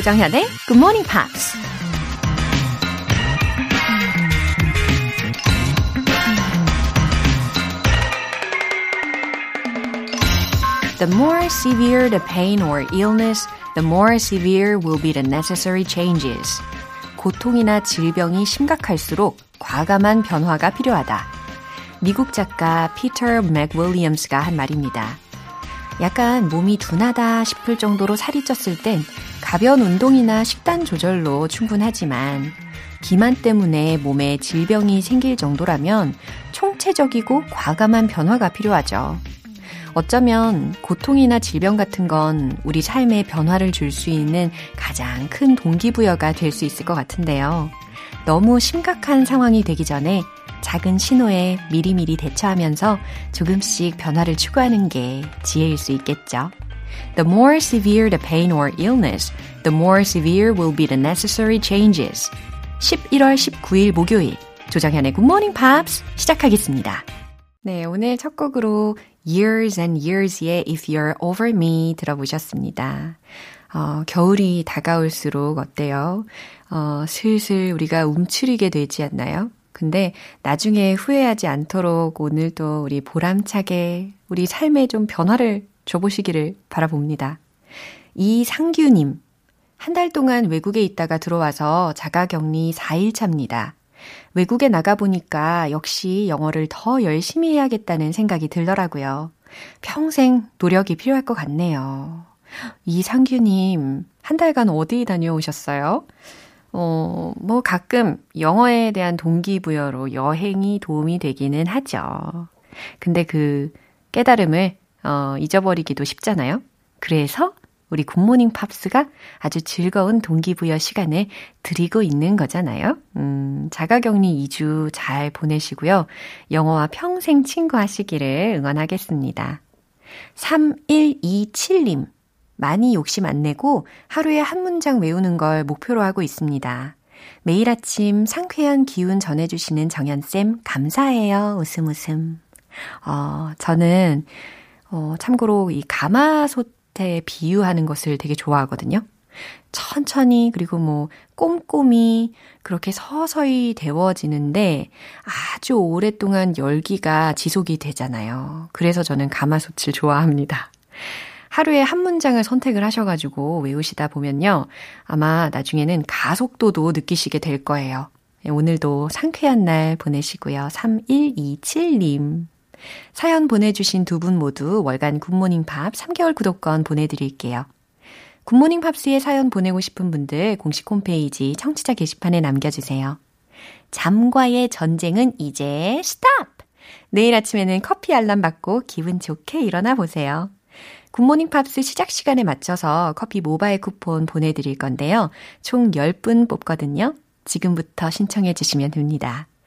조정현의 Good Morning Pops. The more severe the pain or illness, the more severe will be the necessary changes. 고통이나 질병이 심각할수록 과감한 변화가 필요하다. 미국 작가 피터 맥윌리엄스가 한 말입니다. 약간 몸이 둔하다 싶을 정도로 살이 쪘을 땐 가벼운 운동이나 식단 조절로 충분하지만 기만 때문에 몸에 질병이 생길 정도라면 총체적이고 과감한 변화가 필요하죠. 어쩌면 고통이나 질병 같은 건 우리 삶에 변화를 줄 수 있는 가장 큰 동기부여가 될 수 있을 것 같은데요. 너무 심각한 상황이 되기 전에 작은 신호에 미리미리 대처하면서 조금씩 변화를 추구하는 게 지혜일 수 있겠죠. The more severe the pain or illness, the more severe will be the necessary changes. 11월 19일 목요일 조정현의 Good Morning Pops 시작하겠습니다. 네, 오늘 첫 곡으로 Years and Years의 If You're Over Me 들어보셨습니다. 어, 겨울이 다가올수록 어때요? 어, 슬슬 우리가 움츠리게 되지 않나요? 근데 나중에 후회하지 않도록 오늘 또 우리 보람차게 우리 삶에 좀 변화를 줘보시기를 바라봅니다. 이상규님, 한 달 동안 외국에 있다가 들어와서 자가 격리 4일 차입니다. 외국에 나가보니까 역시 영어를 더 열심히 해야겠다는 생각이 들더라고요. 평생 노력이 필요할 것 같네요. 이상규님, 한 달간 어디 다녀오셨어요? 어, 뭐 가끔 영어에 대한 동기부여로 여행이 도움이 되기는 하죠. 근데 그 깨달음을 어, 잊어버리기도 쉽잖아요. 그래서 우리 굿모닝 팝스가 아주 즐거운 동기부여 시간을 드리고 있는 거잖아요. 음, 자가격리 2주 잘 보내시고요. 영어와 평생 친구 하시기를 응원하겠습니다. 3127님. 많이 욕심 안 내고 하루에 한 문장 외우는 걸 목표로 하고 있습니다. 매일 아침 상쾌한 기운 전해주시는 정연쌤, 감사해요. 웃음 웃음. 어, 저는, 어, 참고로 이 가마솥에 비유하는 것을 되게 좋아하거든요. 천천히, 그리고 뭐, 꼼꼼히, 그렇게 서서히 데워지는데 아주 오랫동안 열기가 지속이 되잖아요. 그래서 저는 가마솥을 좋아합니다. 하루에 한 문장을 선택을 하셔가지고 외우시다 보면요. 아마 나중에는 가속도도 느끼시게 될 거예요. 네, 오늘도 상쾌한 날 보내시고요. 3127님. 사연 보내주신 두 분 모두 월간 굿모닝 팝 3개월 구독권 보내드릴게요. 굿모닝 팝스에 사연 보내고 싶은 분들 공식 홈페이지 청취자 게시판에 남겨주세요. 잠과의 전쟁은 이제 스탑! 내일 아침에는 커피 알람 받고 기분 좋게 일어나 보세요. 굿모닝 팝스 시작 시간에 맞춰서 커피 모바일 쿠폰 보내드릴 건데요. 총 10분 뽑거든요. 지금부터 신청해 주시면 됩니다.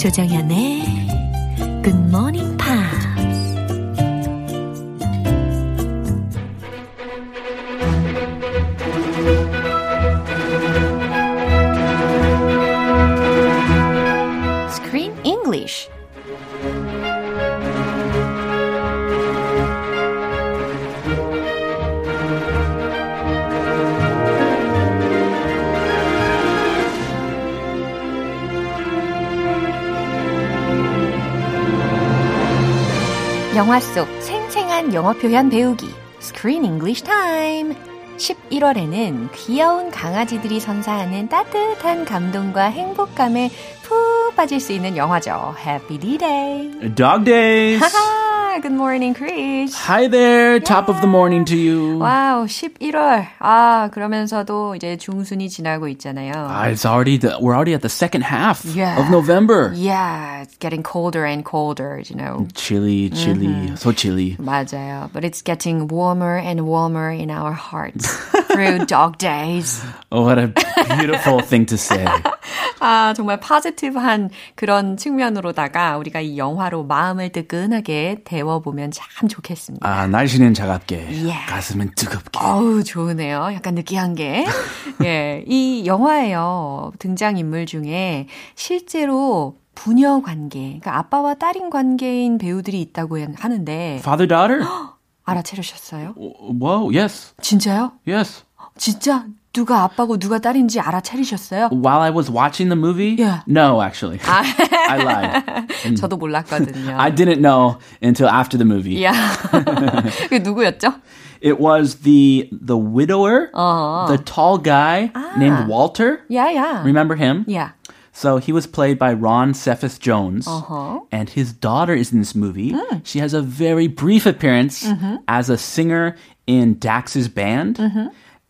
조정현의 굿모 영화 속 생생한 영어 표현 배우기 Screen English Time 11월에는 귀여운 강아지들이 선사하는 따뜻한 감동과 행복감에 푹 빠질 수 있는 영화죠. Happy D-Day. Dog Days. Yeah, good morning, Chris. Hi there. Top of the morning to you. 와우, 11월. 아, 그러면서도 이제 중순이 지나고 있잖아요. Ah, it's already the, we're already at the second half Yeah. of November. Yeah, it's getting colder and colder, you know. Chilly, chilly, so chilly. 맞아요. But it's getting warmer and warmer in our hearts through dog days. Oh, what a beautiful thing to say. 아, 정말 파지티브한 그런 측면으로다가 우리가 이 영화로 마음을 뜨끈하게 데워보면 참 좋겠습니다. 아, 날씨는 차갑게, Yeah. 가슴은 뜨겁게. 어우, 좋으네요. 약간 느끼한 게. 예, 이 영화에요. 등장인물 중에 실제로 부녀 관계, 그러니까 아빠와 딸인 관계인 배우들이 있다고 하는데, Father daughter? 알아채르셨어요? Whoa, yes, 진짜요? yes. 진짜? 누가 아빠고 누가 딸인지 알아차리셨어요? While I was watching the movie, Yeah. no, actually, I lied. 저도 몰랐거든요. I didn't know until after the movie. 야, 그 누구였죠? It was the the widower, the tall guy named Walter. 야야. Remember him? 야. So he was played by Ron Cephas Jones, Uh-huh. and his daughter is in this movie. She has a very brief appearance as a singer in Dax's band,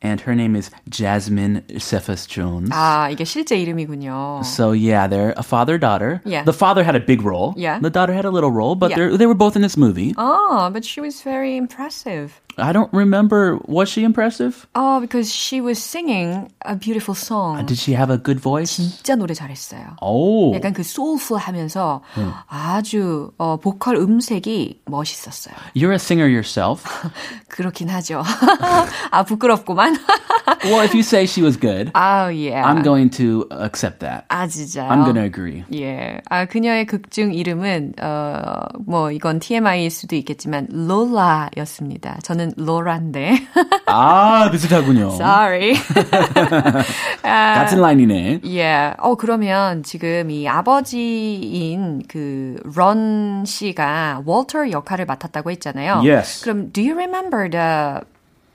and her name is Jasmine Cephas Jones. 아, 이게 실제 이름이군요. So yeah, they're a father daughter. Yeah. The father had a big role. Yeah. The daughter had a little role, but Yeah. they're they were both in this movie. Oh, but she was very impressive. I don't remember. Was she impressive? Oh, because she was singing a beautiful song. Did she have a good voice? 진짜 노래 잘했어요. Oh. 약간 그 soulful하면서 아주 어, 보컬 음색이 멋있었어요. You're a singer yourself. 그렇긴 하죠. 아 부끄럽구만. well, if you say she was good, 아 예. I'm going to accept that. 아 진짜요. I'm going to agree. 예. 아, 그녀의 극중 이름은, 어, 뭐, 이건 TMI일 수도 있겠지만, 롤라였습니다. 저는 로라인데. 아, 비슷하군요. Sorry. 같은 라인이네. 예. 어, 그러면 지금 이 아버지인 그, 런 씨가 월터 역할을 맡았다고 했잖아요. Yes. 그럼, do you remember the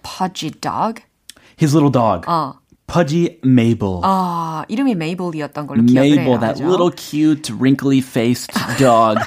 pudgy dog? His little dog. 어. Pudgy Mabel. 아, 이름이 메이블이었던 걸로 기억을 Mabel, 해요. that 그죠? little cute, wrinkly faced dog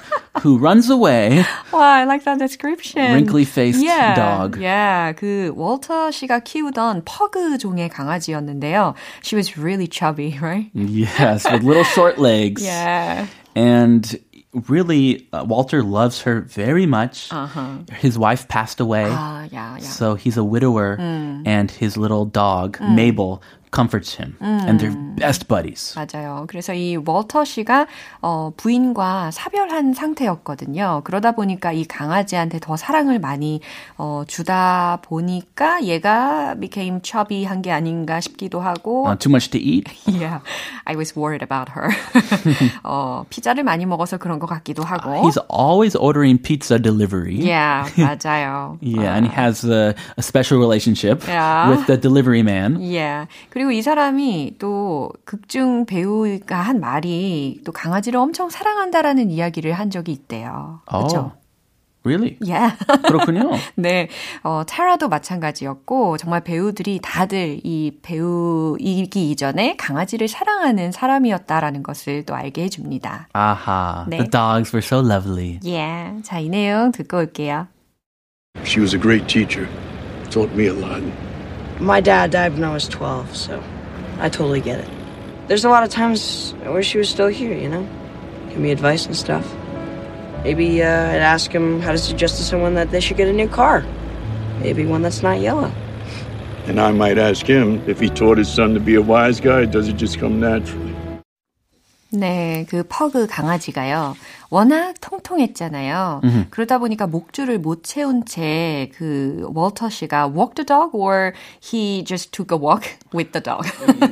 who runs away. Wow, I like that description. Wrinkly-faced yeah, dog. Yeah, 그 월터 씨가 키우던 퍼그 종의 강아지였는데요. She was really chubby, right? Yes, with little short legs. Yeah. And really, uh, Walter loves her very much. Uh-huh. His wife passed away. Uh, yeah, yeah. So he's a widower, mm. and his little dog, mm. Mabel, comforts him. And they're best buddies. 맞아요. 그래서 이 월터 씨가 어, 부인과 사별한 상태였거든요. 그러다 보니까 이 강아지한테 더 사랑을 많이 어, 주다 보니까 얘가 became chubby한 게 아닌가 싶기도 하고. Uh, too much to eat? Yeah, I was worried about her. 어, 피자를 많이 먹어서 그런 것 같기도 하고. He's always ordering pizza delivery. Yeah, 맞아요. Yeah, and he has a, a special relationship Yeah. with the delivery man. Yeah. 그리고 이 사람이 또 극중 배우가 한 말이 또 강아지를 엄청 사랑한다라는 이야기를 한 적이 있대요. 그렇죠? Really? Yeah. 그렇군요. 네, 어, 타라도 마찬가지였고, 정말 배우들이 다들 이 배우이기 이전에 강아지를 사랑하는 사람이었다라는 것을 또 알게 해줍니다. Aha. 네. The dogs were so lovely. Yeah. 자, 이 내용 듣고 올게요. She was a great teacher. Taught me a lot. My dad died when I was 12, so I totally get it. There's a lot of times I wish he was still here, you know? Give me advice and stuff. Maybe uh, I'd ask him how to suggest to someone that they should get a new car. Maybe one that's not yellow. And I might ask him if he taught his son to be a wise guy, does it just come naturally? 네, 그 퍼그 강아지가요. 워낙 통통했잖아요. 그러다 보니까 목줄을 못 채운 채 그 월터 씨가 walk the dog or he just took a walk with the dog.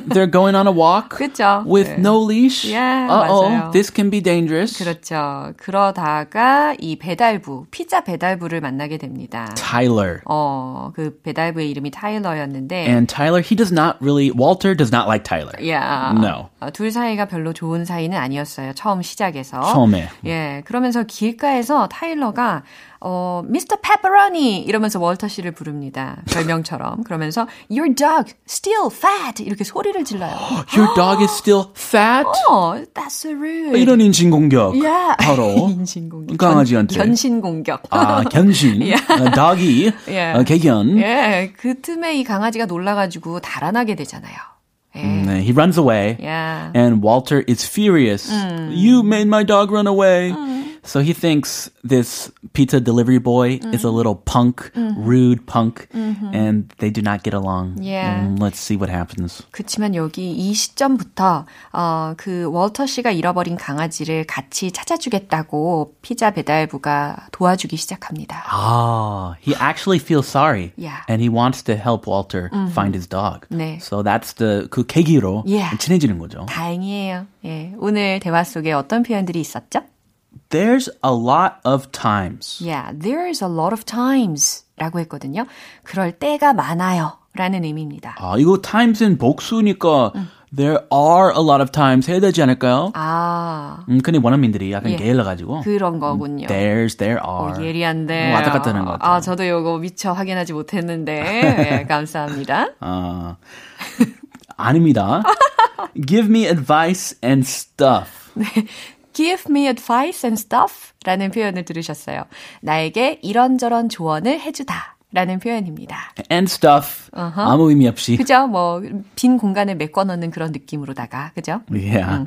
They're going on a walk 그렇죠. with 네. no leash. Yeah, Uh-oh, 맞아요. this can be dangerous. 그렇죠. 그러다가 이 배달부, 피자 배달부를 만나게 됩니다. Tyler. 어, 그 배달부의 이름이 타일러였는데 And Tyler, he does not really, Walter does not like Tyler. 야, No. 어, 둘 사이가 별로 좋은 사이는 아니었어요. 처음 시작에서. 처음에. 예, 그러면서 길가에서 타일러가 어, 미스터 페퍼로니 이러면서 월터 씨를 부릅니다. 별명처럼. 그러면서 your dog still fat 이렇게 소리를 질러요. Your dog is still fat? 어, that's so rude. 이런 인신 공격. Yeah. 바로 인신 공격. 강아지한테. 견, 견신 공격. 아, 견신. 어, doggy. 예. 어, 개견. 예, 그 틈에 이 강아지가 놀라 가지고 달아나게 되잖아요. 예. 네, he runs away. Yeah. And Walter is furious. Mm. You made my dog run away. Mm. So he thinks this pizza delivery boy is a little punk, rude punk, and they do not get along. Yeah. Mm, let's see what happens. 그치만 여기 이 시점부터 어, 그 월터 씨가 잃어버린 강아지를 같이 찾아주겠다고 피자 배달부가 도와주기 시작합니다. Ah, he actually feels sorry. Yeah. And he wants to help Walter find his dog. 네. So that's the 그 계기로 Yeah. 친해지는 거죠. 다행이에요. 예, 오늘 대화 속에 어떤 표현들이 있었죠? There's a lot of times. Yeah, there's a lot of times 라고 했거든요. 그럴 때가 많아요 라는 의미입니다. 아, 이거 times는 복수니까 there are a lot of times 해야 되지 않을까요? 아, 음, 근데 원어민들이 약간 예. 게을러가지고 그런 거군요. there's, there are. 오, 예리한데. 왔다 갔다 하는 것 같아요. 아, 저도 요거 미처 확인하지 못했는데. 예, 감사합니다. 아, 아닙니다. Give me advice and stuff. Give me advice and stuff 라는 표현을 들으셨어요. 나에게 이런저런 조언을 해주다 라는 표현입니다. And stuff. 아무 의미 없이. 그죠? 뭐, 빈 공간을 메꿔 넣는 그런 느낌으로다가. 그죠? Yeah.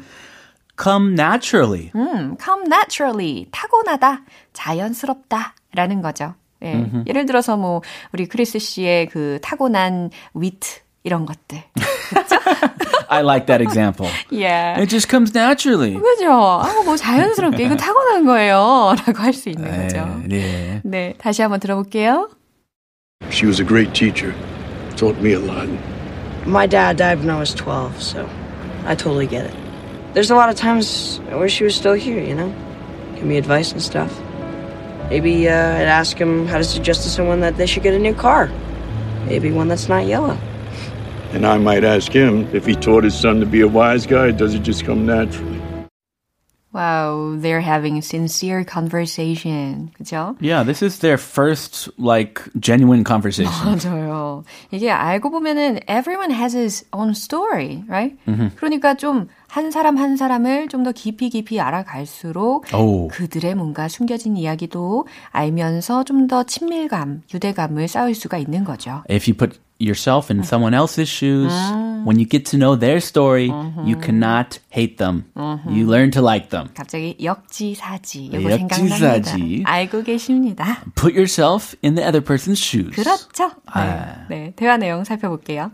Come naturally. 음, come naturally. 타고나다. 자연스럽다. 라는 거죠. 예. 예를 들어서 뭐, 우리 크리스 씨의 그 타고난 위트, 이런 것들. I like that example. Yeah. It just comes naturally. 그죠? 아, 뭐 자연스럽게 이거 타고난 거예요. 라고 할 수 있는 거죠. 네. 네, 다시 한번 들어볼게요. She was a great teacher. Taught me a lot. My dad died when I was 12, so I totally get it. There's a lot of times I wish he was still here, you know? Give me advice and stuff. Maybe uh, I'd ask him how to suggest to someone that they should get a new car. Maybe one that's not yellow. And I might ask him if he taught his son to be a wise guy, does it just come naturally? Wow, they're having sincere conversation. 그죠? Yeah, this is their first like genuine conversation. 맞아요. 이게 알고 보면은 everyone has his own story, right? 그러니까 좀 한 사람 한 사람을 좀 더 깊이 깊이 알아갈수록 오. 그들의 뭔가 숨겨진 이야기도 알면서 좀 더 친밀감, 유대감을 쌓을 수가 있는 거죠. If you put yourself in someone else's shoes, when you get to know their story, you cannot hate them. You learn to like them. 갑자기 역지사지 이거 역지사지. 생각납니다. 알고 계십니다. Put yourself in the other person's shoes. 그렇죠. 네. 아. 네, 대화 내용 살펴볼게요.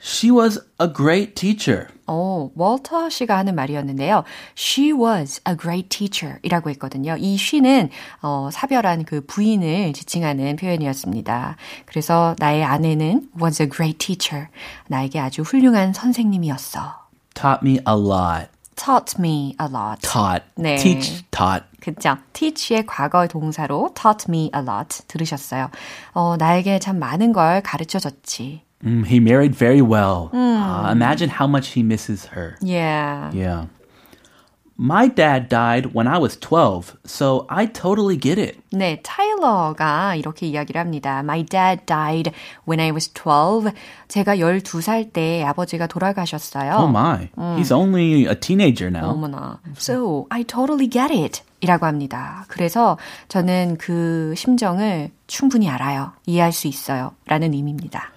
She was a great teacher. 어, 월터 씨가 하는 말이었는데요. She was a great teacher 이라고 했거든요. 이 she는 어, 사별한 그 부인을 지칭하는 표현이었습니다. 그래서 나의 아내는 was a great teacher. 나에게 아주 훌륭한 선생님이었어. Taught me a lot. taught me a lot. Taught. 네. Teach, taught. 그죠? teach의 과거 동사로 taught me a lot 들으셨어요. 어, 나에게 참 많은 걸 가르쳐 줬지. Mm, he married very well. Uh, imagine how much he misses her. Yeah. Yeah. My dad died when I was 12, so I totally get it. 네, 타일러가 이렇게 이야기를 합니다. My dad died when I was 12. 제가 12살 때 아버지가 돌아가셨어요. Oh my. He's only a teenager now. 어머나. So, I totally get it. 이라고 합니다. 그래서 저는 그 심정을 충분히 알아요. 이해할 수 있어요. 라는 의미입니다.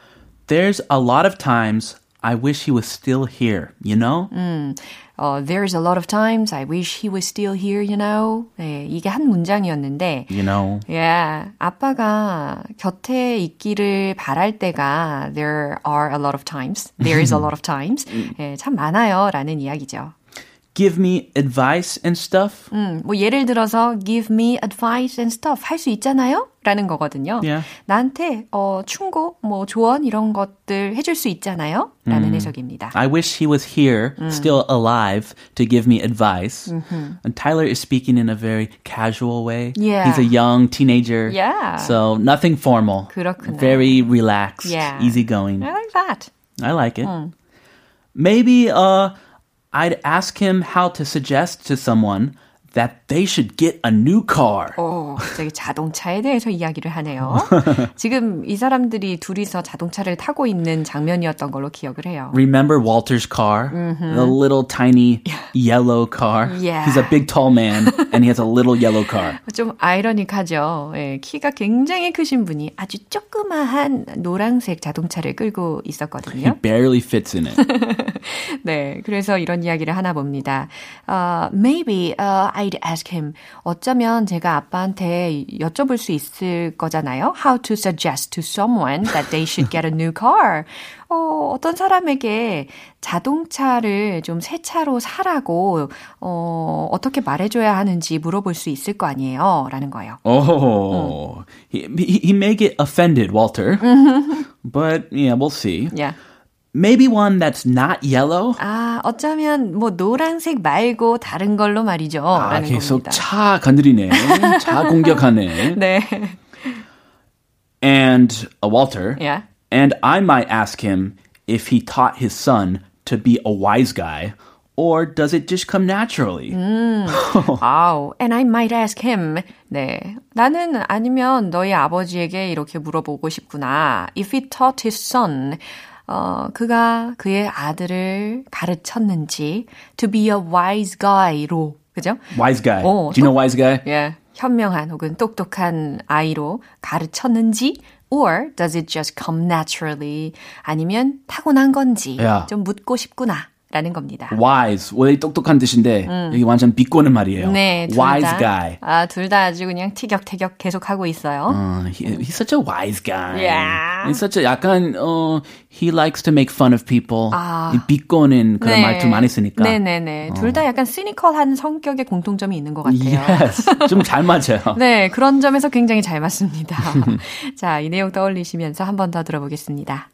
There's a lot of times I wish he was still here, you know? 어, there's a lot of times I wish he was still here, you know. 네, 이게 한 문장이었는데, You know? Yeah, 아빠가 곁에 있기를 바랄 때가 there are a lot of times, there is a lot of times, 예, 참 많아요 라는 이야기죠. Give me advice and stuff. 음, 뭐 예를 들어서 give me advice and stuff 할 수 있잖아요? 라는 거거든요. Yeah. 나한테 어, 충고, 뭐 조언 이런 것들 해줄 수 있잖아요? 라는 해석입니다. I wish he was here, still alive, to give me advice. And Tyler is speaking in a very casual way. Yeah. He's a young teenager. Yeah. So nothing formal. 그렇구나. Very relaxed, Yeah. easygoing. I like that. I like it. Maybe uh, I'd ask him how to suggest to someone that they should get a new car. 오, 저기 자동차에 대해서 이야기를 하네요. 지금 이 사람들이 둘이서 자동차를 타고 있는 장면이었던 걸로 기억을 해요. Remember Walter's car? The little tiny yellow car? Yeah. He's a big tall man and he has a little yellow car. 좀 아이러니하죠. 예, 키가 굉장히 크신 분이 아주 조그마한 노란색 자동차를 끌고 He 있었거든요. barely fits in it. 네, 그래서 이런 이야기를 하나 봅니다. Uh, maybe uh, I'd ask him. 어쩌면 제가 아빠한테 여쭤볼 수 있을 거잖아요. How to suggest to someone that they should get a new car. 어, 어떤 사람에게 자동차를 좀 새 차로 사라고 어, 어떻게 말해줘야 하는지 물어볼 수 있을 거 아니에요. 라는 거예요. Oh, he, he, he may get offended, Walter. but yeah, we'll see. Yeah. Maybe one that's not yellow. 아, 어쩌면 뭐 노란색 말고 다른 걸로 말이죠. 아, 라는 계속 겁니다. 차 건드리네. 차 공격하네. 네. And uh, Walter. Yeah. And I might ask him if he taught his son to be a wise guy, or does it just come naturally? 아우, and I might ask him. 네. 나는 아니면 너희 아버지에게 이렇게 물어보고 싶구나. If he taught his son. 어, 그가 그의 아들을 가르쳤는지 to be a wise guy로. 그죠? Wise guy. 어, Do you know wise guy? 예. 현명한 혹은 똑똑한 아이로 가르쳤는지 or does it just come naturally 아니면 타고난 건지 야. 좀 묻고 싶구나 라는 겁니다. Wise. 원래 똑똑한 뜻인데 여기 완전 비꼬는 말이에요. 네, 둘 wise 다. guy. 아, 둘 다 아주 그냥 티격태격 계속 하고 있어요. Uh, he, he's such a wise guy. Yeah. He's such a 약간 어 he likes to make fun of people. 아. 이 비꼬는 그런 말투 많이 쓰니까. 네 네네. 둘다 약간 시니컬한 성격의 공통점이 있는 것 같아요. Yes. 좀 잘 맞아요. 네, 그런 점에서 굉장히 잘 맞습니다. 자, 이 내용 떠올리시면서 한 번 더 들어보겠습니다.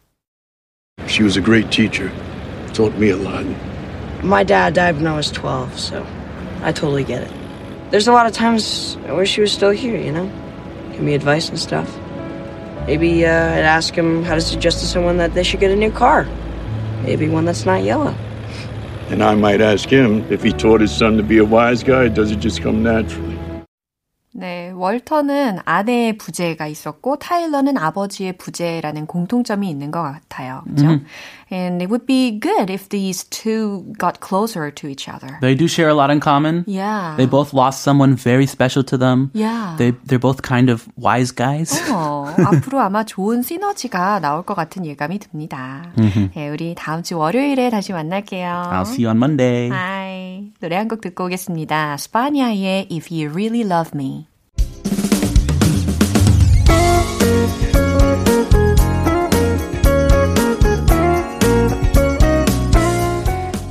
She was a great teacher. Taught me a lot. My dad died when I was 12, so I totally get it. There's a lot of times I wish he was still here, you know? Give me advice and stuff. Maybe uh, I'd ask him how to suggest to someone that they should get a new car. Maybe one that's not yellow. And I might ask him if he taught his son to be a wise guy, does it just come naturally? 네, 월터는 아내의 부재가 있었고 타일러는 아버지의 부재라는 공통점이 있는 것 같아요. 그죠? And it would be good if these two got closer to each other. They do share a lot in common. Yeah. They both lost someone very special to them. Yeah. They they're both kind of wise guys. 어, 앞으로 아마 좋은 시너지가 나올 것 같은 예감이 듭니다. 네, 우리 다음 주 월요일에 다시 만날게요. I'll see you on Monday. Bye. 노래 한 곡 듣고 오겠습니다. 스파니아의 If You Really Love Me.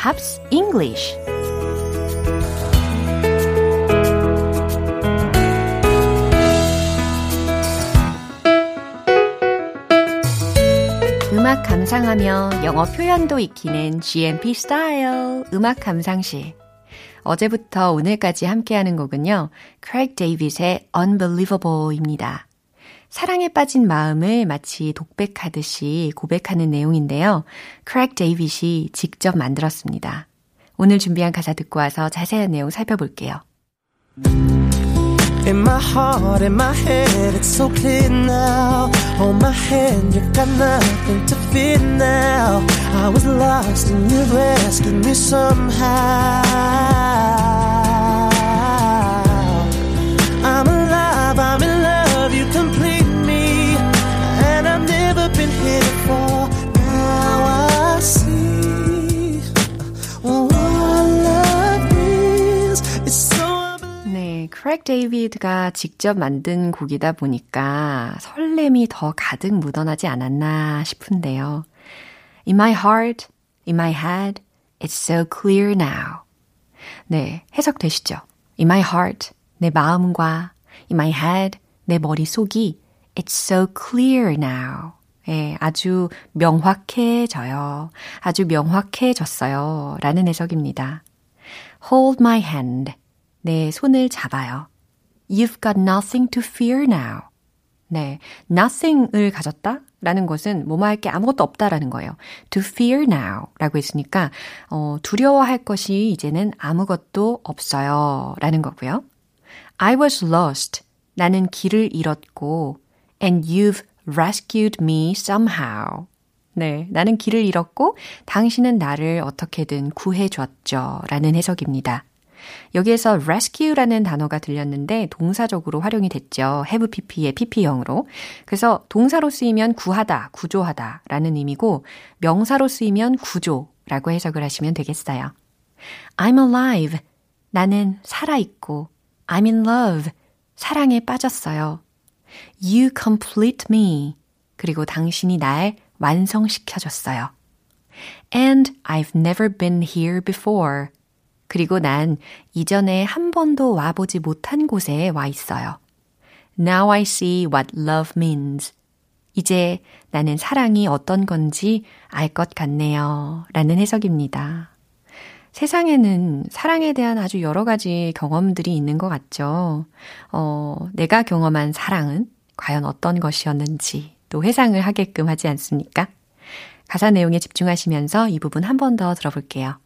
Pops English 음악 감상하며 영어 표현도 익히는 GMP 스타일 음악 감상실 어제부터 오늘까지 함께하는 곡은요. 크레이그 데이빗의 Unbelievable입니다. 사랑에 빠진 마음을 마치 독백하듯이 고백하는 내용인데요. 크랙 데이빗이 직접 만들었습니다. 오늘 준비한 가사 듣고 와서 자세한 내용 살펴볼게요. In my heart, in my head, it's so clear now. Hold my hand, you've got nothing to fear now. I was lost and you rescued me somehow. 크레이그 데이비드가 직접 만든 곡이다 보니까 설렘이 더 가득 묻어나지 않았나 싶은데요. In my heart, in my head, it's so clear now. 네, 해석되시죠? In my heart, 내 마음과 in my head, 내 머릿속이 It's so clear now. 예, 아주 명확해져요. 아주 명확해졌어요. 라는 해석입니다. Hold my hand. 내 손을 잡아요. You've got nothing to fear now. 네, nothing을 가졌다? 라는 것은 뭐뭐 할 게 아무것도 없다라는 거예요. To fear now 라고 했으니까, 어, 두려워할 것이 이제는 아무것도 없어요. 라는 거고요. I was lost. 나는 길을 잃었고, and you've rescued me somehow. 네, 나는 길을 잃었고, 당신은 나를 어떻게든 구해 줬죠. 라는 해석입니다. 여기에서 rescue라는 단어가 들렸는데 동사적으로 활용이 됐죠. have pp의 pp형으로. 그래서 동사로 쓰이면 구하다, 구조하다 라는 의미고 명사로 쓰이면 구조라고 해석을 하시면 되겠어요. I'm alive. 나는 살아있고 I'm in love. 사랑에 빠졌어요. You complete me. 그리고 당신이 날 완성시켜줬어요. And I've never been here before. 그리고 난 이전에 한 번도 와보지 못한 곳에 와 있어요. Now I see what love means. 이제 나는 사랑이 어떤 건지 알 것 같네요. 라는 해석입니다. 세상에는 사랑에 대한 아주 여러 가지 경험들이 있는 것 같죠. 어, 내가 경험한 사랑은 과연 어떤 것이었는지 또 회상을 하게끔 하지 않습니까? 가사 내용에 집중하시면서 이 부분 한 번 더 들어볼게요.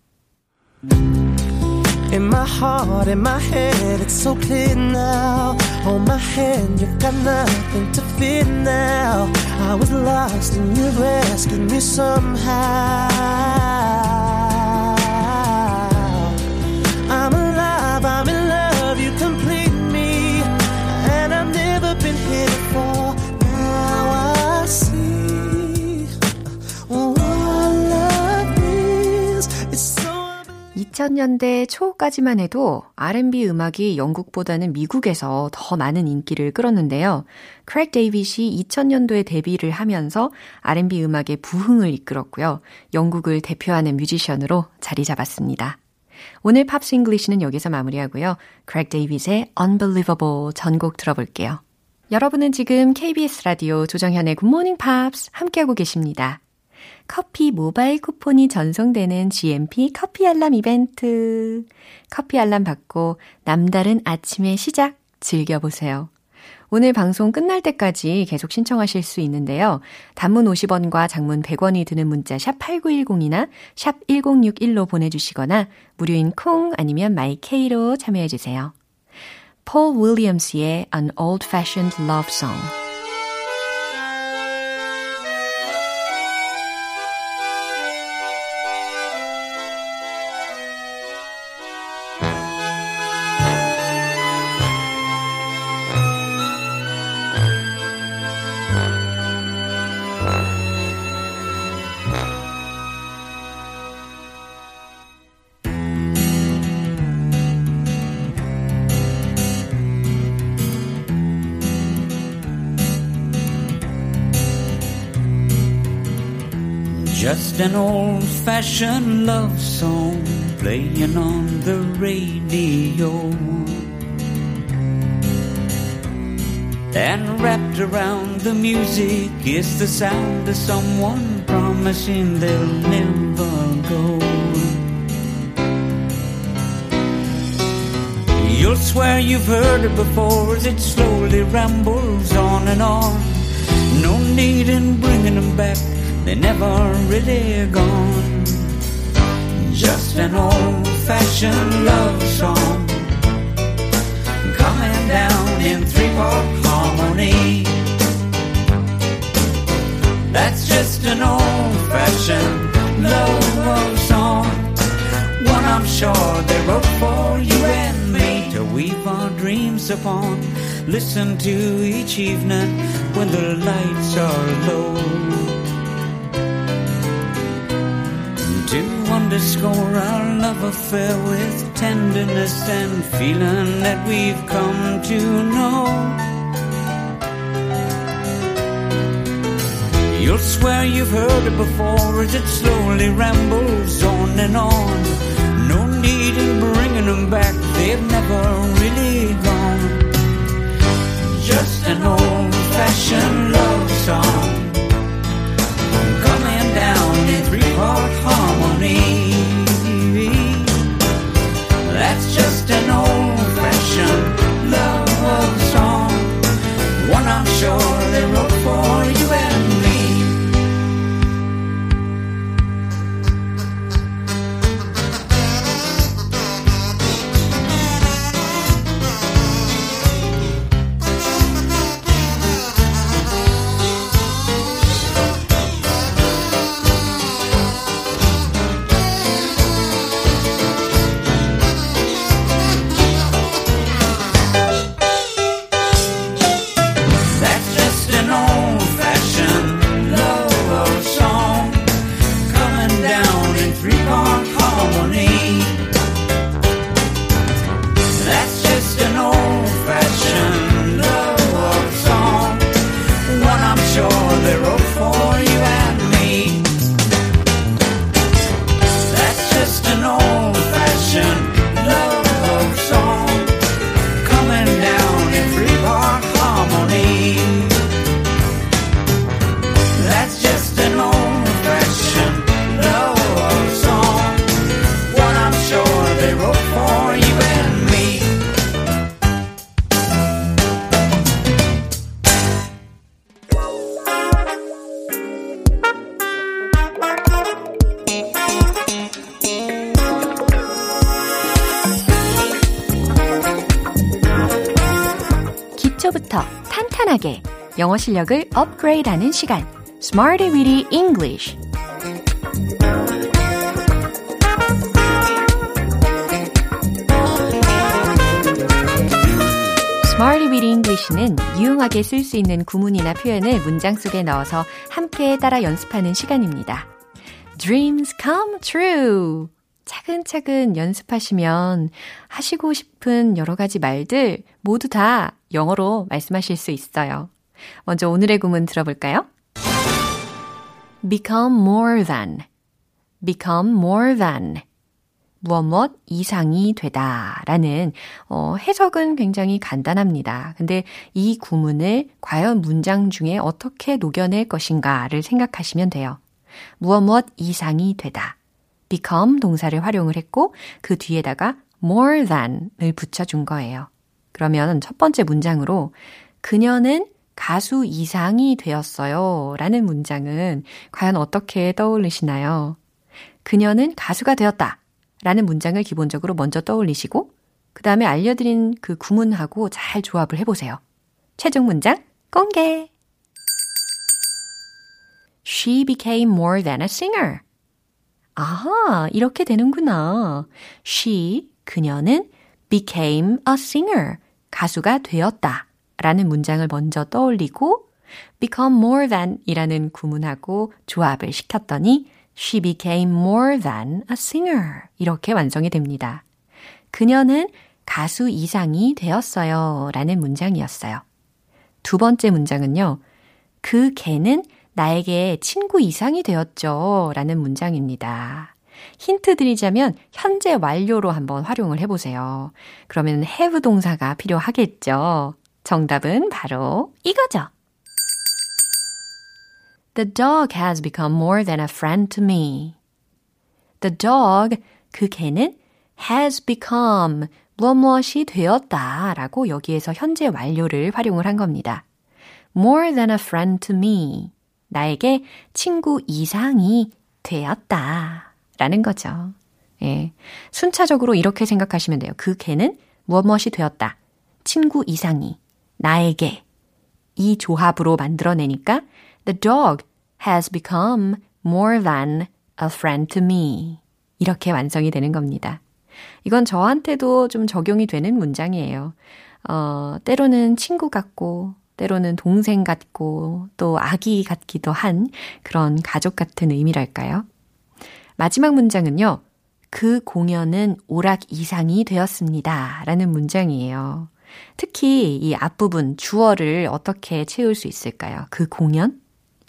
In my heart, in my head, it's so clear now. Hold my hand, you've got nothing to fear now. I was lost and you rescued me somehow. 2000년대 초까지만 해도 R&B 음악이 영국보다는 미국에서 더 많은 인기를 끌었는데요. 크레이그 데이빗이 2000년도에 데뷔를 하면서 R&B 음악의 부흥을 이끌었고요. 영국을 대표하는 뮤지션으로 자리 잡았습니다. 오늘 Pops English는 여기서 마무리하고요. 크레이그 데이빗의 Unbelievable 전곡 들어볼게요. 여러분은 지금 KBS 라디오 조정현의 Good Morning Pops 함께하고 계십니다. 커피 모바일 쿠폰이 전송되는 GMP 커피 알람 이벤트. 커피 알람 받고 남다른 아침의 시작 즐겨보세요. 오늘 방송 끝날 때까지 계속 신청하실 수 있는데요. 단문 50원과 장문 100원이 드는 문자 샵 8910이나 샵 1061로 보내주시거나 무료인 콩 아니면 마이케이로 참여해주세요. 폴 윌리엄스의 An Old Fashioned Love Song Just an old fashioned love song playing on the radio. And wrapped around the music is the sound of someone promising they'll never go. You'll swear you've heard it before as it slowly rambles on and on. No need in bringing them back, they're never really gone. Just an old fashioned love song coming down in three part harmony. That's just an old fashioned love song. One I'm sure they wrote for you and me to weave our dreams upon. Listen to each evening when the lights are low. underscore our love affair with tenderness and feeling that we've come to know. You'll swear you've heard it before as it slowly rambles on and on. No need in bringing them back, they've never really gone. Just an old fashioned love song coming down in three part harmony. That's just an old-fashioned love song. One I'm sure they wrote for you 기초부터 탄탄하게 영어 실력을 업그레이드하는 시간. Smarty Weedy English. Smarty Weedy English는 유용하게 쓸 수 있는 구문이나 표현을 문장 속에 넣어서 함께 따라 연습하는 시간입니다. Dreams come true. 차근차근 연습하시면 하시고 싶은 여러 가지 말들 모두 다 영어로 말씀하실 수 있어요. 먼저 오늘의 구문 들어볼까요? become more than, become more than. 무엇 무엇 이상이 되다 라는 어, 해석은 굉장히 간단합니다. 근데 이 구문을 과연 문장 중에 어떻게 녹여낼 것인가를 생각하시면 돼요. 무엇 무엇 이상이 되다. Become 동사를 활용을 했고 그 뒤에다가 more than을 붙여준 거예요. 그러면 첫 번째 문장으로 그녀는 가수 이상이 되었어요 라는 문장은 과연 어떻게 떠올리시나요? 그녀는 가수가 되었다 라는 문장을 기본적으로 먼저 떠올리시고 그 다음에 알려드린 그 구문하고 잘 조합을 해보세요. 최종 문장 공개! She became more than a singer. 아하, 이렇게 되는구나. She, 그녀는 became a singer. 가수가 되었다. 라는 문장을 먼저 떠올리고 become more than 이라는 구문하고 조합을 시켰더니 she became more than a singer. 이렇게 완성이 됩니다. 그녀는 가수 이상이 되었어요. 라는 문장이었어요. 두 번째 문장은요. 그 개는 나에게 친구 이상이 되었죠. 라는 문장입니다. 힌트 드리자면 현재 완료로 한번 활용을 해보세요. 그러면 have 동사가 필요하겠죠. 정답은 바로 이거죠. The dog has become more than a friend to me. The dog, 그 개는 has become 무엇 무엇이 되었다 라고 여기에서 현재 완료를 활용을 한 겁니다. more than a friend to me. 나에게 친구 이상이 되었다. 라는 거죠. 예. 순차적으로 이렇게 생각하시면 돼요. 그 개는 무엇 무엇이 되었다. 친구 이상이 나에게 이 조합으로 만들어내니까 the dog has become more than a friend to me. 이렇게 완성이 되는 겁니다. 이건 저한테도 좀 적용이 되는 문장이에요. 어, 때로는 친구 같고, 때로는 동생 같고, 또 아기 같기도 한 그런 가족 같은 의미랄까요? 마지막 문장은요. 그 공연은 오락 이상이 되었습니다. 라는 문장이에요. 특히 이 앞부분 주어를 어떻게 채울 수 있을까요? 그 공연?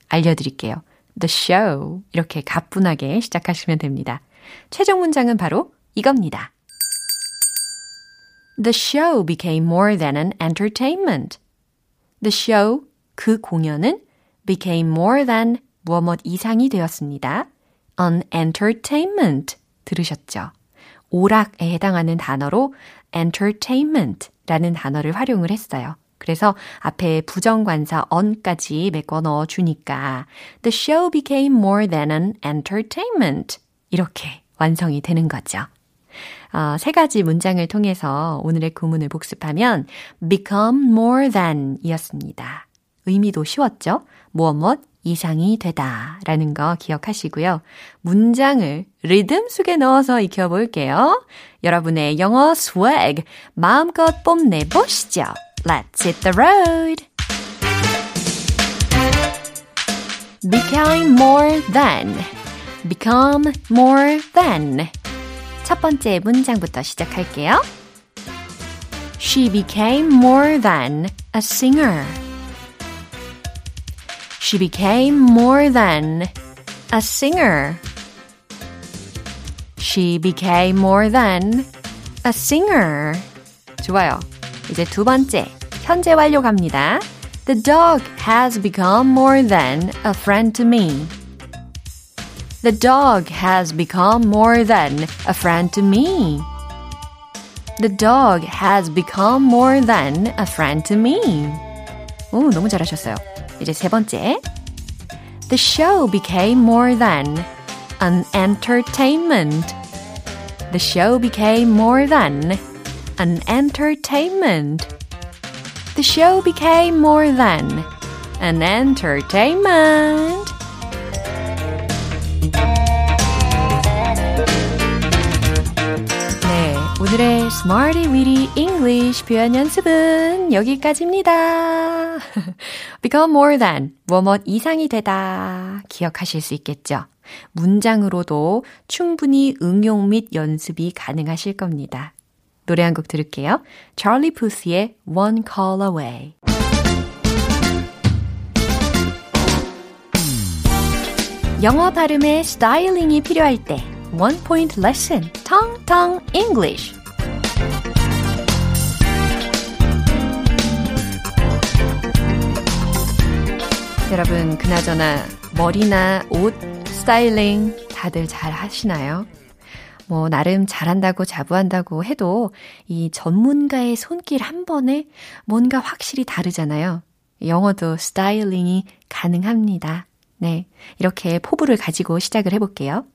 알려드릴게요. The show. 이렇게 가뿐하게 시작하시면 됩니다. 최종 문장은 바로 이겁니다. The show became more than an entertainment. The show, 그 공연은 became more than 무엇 이상이 되었습니다. an entertainment 들으셨죠? 오락에 해당하는 단어로 entertainment 라는 단어를 활용을 했어요. 그래서 앞에 부정관사 on까지 메꿔 넣어 주니까 the show became more than an entertainment 이렇게 완성이 되는 거죠. 어, 세 가지 문장을 통해서 오늘의 구문을 복습하면 become more than 이었습니다. 의미도 쉬웠죠? 무엇 무엇 이상이 되다 라는 거 기억하시고요. 문장을 리듬 속에 넣어서 익혀볼게요. 여러분의 영어 swag 마음껏 뽐내보시죠. Let's hit the road! become more than become more than 첫 번째 문장부터 시작할게요. She became more than a singer. She became more than a singer. She became more than a singer. 좋아요. 이제 두 번째, 현재 완료 갑니다. The dog has become more than a friend to me. The dog has become more than a friend to me. The dog has become more than a friend to me. 오, 너무 잘하셨어요. 이제 세 번째. The show became more than an entertainment. The show became more than an entertainment. The show became more than an entertainment. 오늘의 Smarty Weedy English 표현 연습은 여기까지입니다. Become more than, 뭐뭐 이상이 되다. 기억하실 수 있겠죠? 문장으로도 충분히 응용 및 연습이 가능하실 겁니다. 노래 한 곡 들을게요. Charlie Puth의 One Call Away. 영어 발음의 스타일링이 필요할 때 One Point Lesson, Tong Tong English. 여러분, 그나저나 머리나 옷 스타일링 다들 잘 하시나요? 뭐, 나름 잘한다고 자부한다고 해도 이 전문가의 손길 한 번에 뭔가 확실히 다르잖아요. 영어도 스타일링이 가능합니다. 네. 이렇게 포부를 가지고 시작을 해볼게요.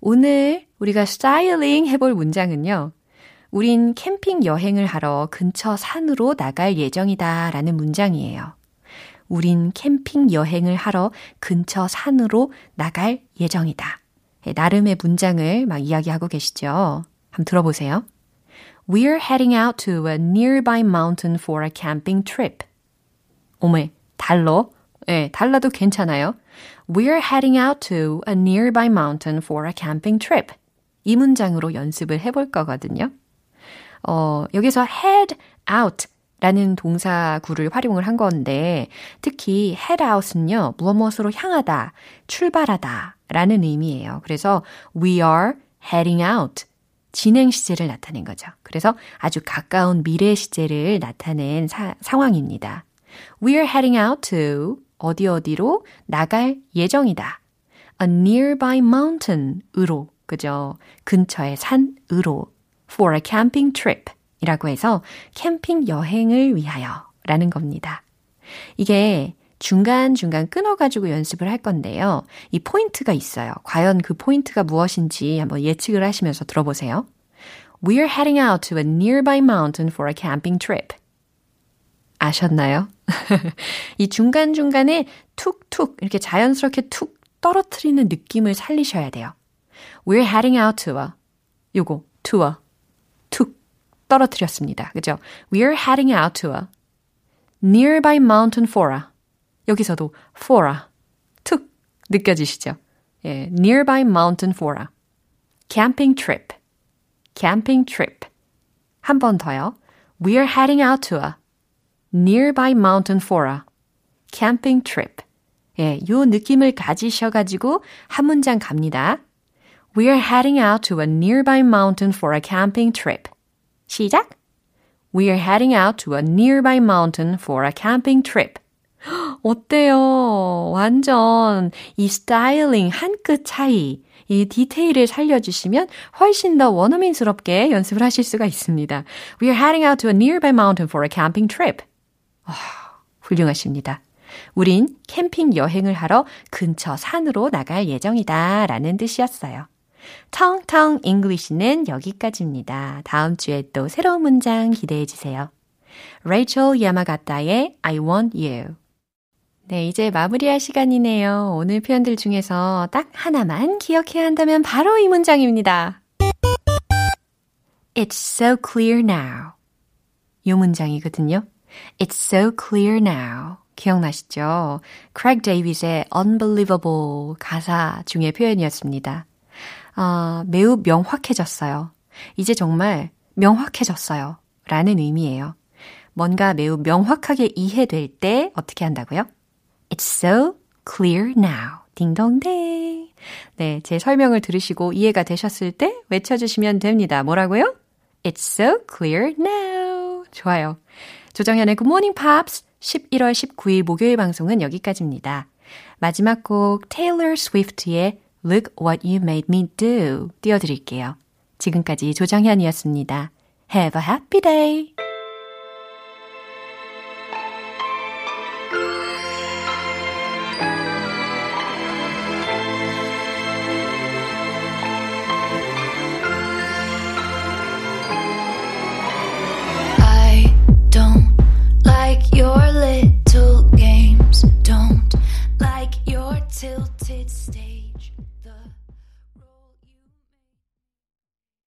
오늘 우리가 스타일링 해볼 문장은요. 우린 캠핑 여행을 하러 근처 산으로 나갈 예정이다 라는 문장이에요. 우린 캠핑 여행을 하러 근처 산으로 나갈 예정이다. 나름의 문장을 막 이야기하고 계시죠. 한번 들어보세요. We're heading out to a nearby mountain for a camping trip. 오메, 달러? 예, 네, 달라도 괜찮아요. We're heading out to a nearby mountain for a camping trip. 이 문장으로 연습을 해볼 거거든요. 어, 여기서 head out 라는 동사구를 활용을 한 건데, 특히 head out은요, 무엇 무엇으로 향하다, 출발하다 라는 의미예요. 그래서 we are heading out. 진행 시제를 나타낸 거죠. 그래서 아주 가까운 미래 시제를 나타낸 사, 상황입니다. We're heading out to 어디 어디로 나갈 예정이다. A nearby mountain으로, 그죠? 근처의 산으로. For a camping trip. 이라고 해서 캠핑 여행을 위하여 라는 겁니다. 이게 중간중간 끊어가지고 연습을 할 건데요. 이 포인트가 있어요. 과연 그 포인트가 무엇인지 한번 예측을 하시면서 들어보세요. We're heading out to a nearby mountain for a camping trip. 아셨나요? 이 중간중간에 툭툭 이렇게 자연스럽게 툭 떨어뜨리는 느낌을 살리셔야 돼요. We're heading out to a 요거 to a 툭 떨어뜨렸습니다. 그죠? We're heading out to a nearby mountain for a 여기서도 for a 툭 느껴지시죠? 예, nearby mountain for a camping trip camping trip 한 번 더요. We're heading out to a nearby mountain for a camping trip. 예, 요 느낌을 가지셔가지고 한 문장 갑니다. We're heading out to a nearby mountain for a camping trip. 시작! We're heading out to a nearby mountain for a camping trip. 어때요? 완전 이 스타일링 한 끗 차이, 이 디테일을 살려주시면 훨씬 더 원어민스럽게 연습을 하실 수가 있습니다. We are heading out to a nearby mountain for a camping trip. 와, 훌륭하십니다. 우린 캠핑 여행을 하러 근처 산으로 나갈 예정이다 라는 뜻이었어요. 텅텅 English는 여기까지입니다. 다음 주에 또 새로운 문장 기대해 주세요. 레이첼 야마가타의 I want you. 네, 이제 마무리할 시간이네요. 오늘 표현들 중에서 딱 하나만 기억해야 한다면 바로 이 문장입니다. It's so clear now. 이 문장이거든요. It's so clear now. 기억나시죠? 크레이그 데이빗의 Unbelievable 가사 중의 표현이었습니다. 아, 매우 명확해졌어요. 이제 정말 명확해졌어요. 라는 의미예요. 뭔가 매우 명확하게 이해될 때 어떻게 한다고요? It's so clear now. 딩동댕. 네, 제 설명을 들으시고 이해가 되셨을 때 외쳐주시면 됩니다. 뭐라고요? It's so clear now. 좋아요. 조정현의 Good Morning Pops 11월 19일 목요일 방송은 여기까지입니다. 마지막 곡 Taylor Swift의 Look What You Made Me Do 띄워드릴게요. 지금까지 조정현이었습니다. Have a happy day! your little games. Don't like your tilted state.